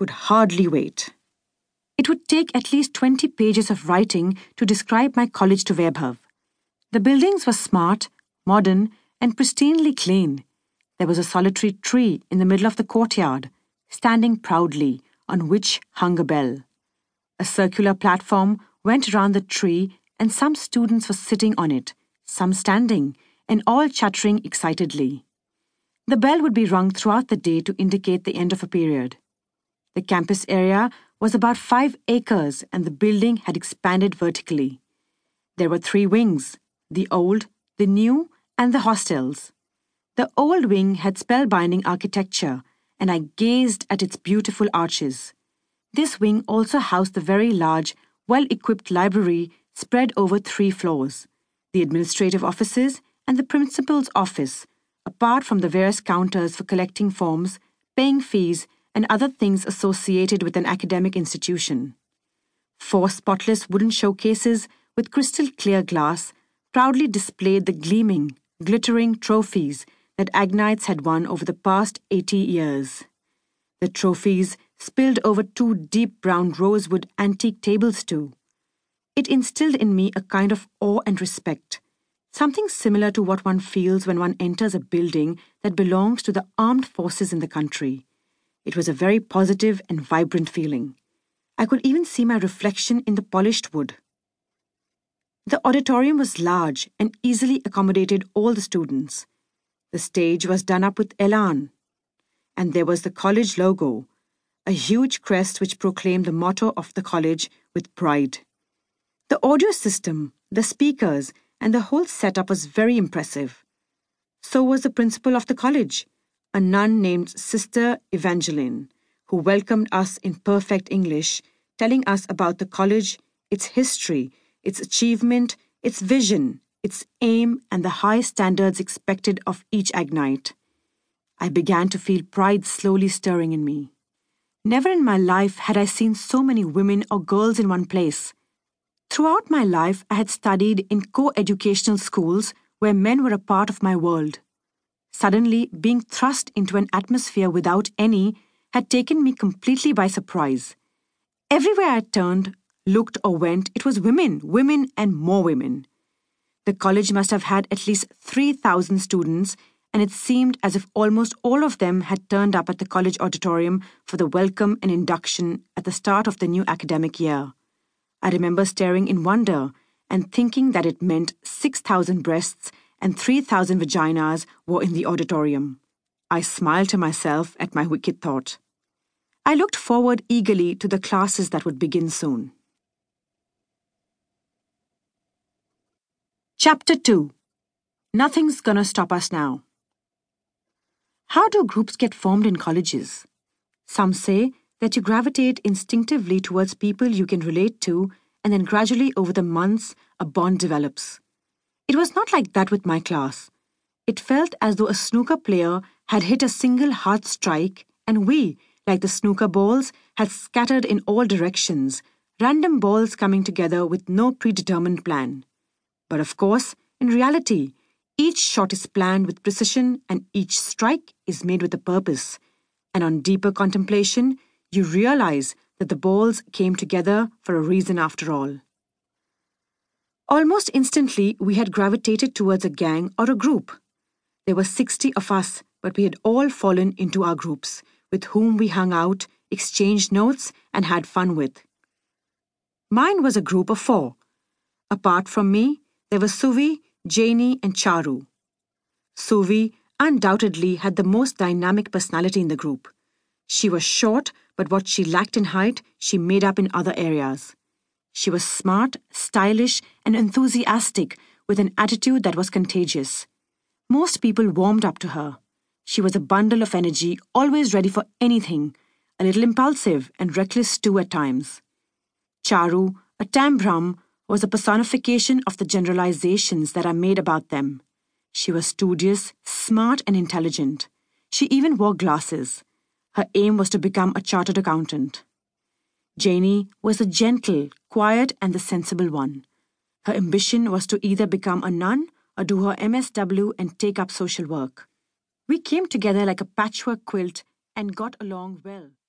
could hardly wait. It would take at least 20 pages of writing to describe my college to Vaibhav. The buildings were smart, modern, and pristinely clean. There was a solitary tree in the middle of the courtyard, standing proudly, on which hung a bell. A circular platform went around the tree, and some students were sitting on it, some standing, and all chattering excitedly. The bell would be rung throughout the day to indicate the end of a period. The campus area was about five acres and the building had expanded vertically. There were three wings the old, the new, and the hostels. The old wing had spellbinding architecture, and I gazed at its beautiful arches. This wing also housed the very large, well equipped library spread over three floors, the administrative offices, and the principal's office, apart from the various counters for collecting forms, paying fees, and other things associated with an academic institution. Four spotless wooden showcases with crystal clear glass proudly displayed the gleaming, glittering trophies that Agnites had won over the past 80 years. The trophies spilled over two deep brown rosewood antique tables, too. It instilled in me a kind of awe and respect, something similar to what one feels when one enters a building that belongs to the armed forces in the country. It was a very positive and vibrant feeling. I could even see my reflection in the polished wood. The auditorium was large and easily accommodated all the students. The stage was done up with elan. And there was the college logo, a huge crest which proclaimed the motto of the college with pride. The audio system, the speakers, and the whole setup was very impressive. So was the principal of the college a nun named Sister Evangeline, who welcomed us in perfect English, telling us about the college, its history, its achievement, its vision, its aim, and the high standards expected of each Agnite. I began to feel pride slowly stirring in me. Never in my life had I seen so many women or girls in one place. Throughout my life, I had studied in co educational schools where men were a part of my world. Suddenly, being thrust into an atmosphere without any had taken me completely by surprise. Everywhere I turned, looked, or went, it was women, women, and more women. The college must have had at least 3,000 students, and it seemed as if almost all of them had turned up at the college auditorium for the welcome and induction at the start of the new academic year. I remember staring in wonder and thinking that it meant 6,000 breasts and 3,000 vaginas were in the auditorium. I smiled to myself at my wicked thought. I looked forward eagerly to the classes that would begin soon. Chapter 2 Nothing's Gonna Stop Us Now. How do groups get formed in colleges? Some say that you gravitate instinctively towards people you can relate to, and then gradually over the months, a bond develops. It was not like that with my class. It felt as though a snooker player had hit a single hard strike, and we, like the snooker balls, had scattered in all directions, random balls coming together with no predetermined plan. But of course, in reality, each shot is planned with precision and each strike is made with a purpose. And on deeper contemplation, you realize that the balls came together for a reason after all. Almost instantly, we had gravitated towards a gang or a group. There were 60 of us, but we had all fallen into our groups, with whom we hung out, exchanged notes, and had fun with. Mine was a group of four. Apart from me, there were Suvi, Janie, and Charu. Suvi undoubtedly had the most dynamic personality in the group. She was short, but what she lacked in height, she made up in other areas. She was smart, stylish, and enthusiastic with an attitude that was contagious. Most people warmed up to her. She was a bundle of energy, always ready for anything, a little impulsive and reckless too at times. Charu, a Tambram, was a personification of the generalizations that are made about them. She was studious, smart, and intelligent. She even wore glasses. Her aim was to become a chartered accountant. Janie was the gentle, quiet, and the sensible one. Her ambition was to either become a nun or do her MSW and take up social work. We came together like a patchwork quilt and got along well.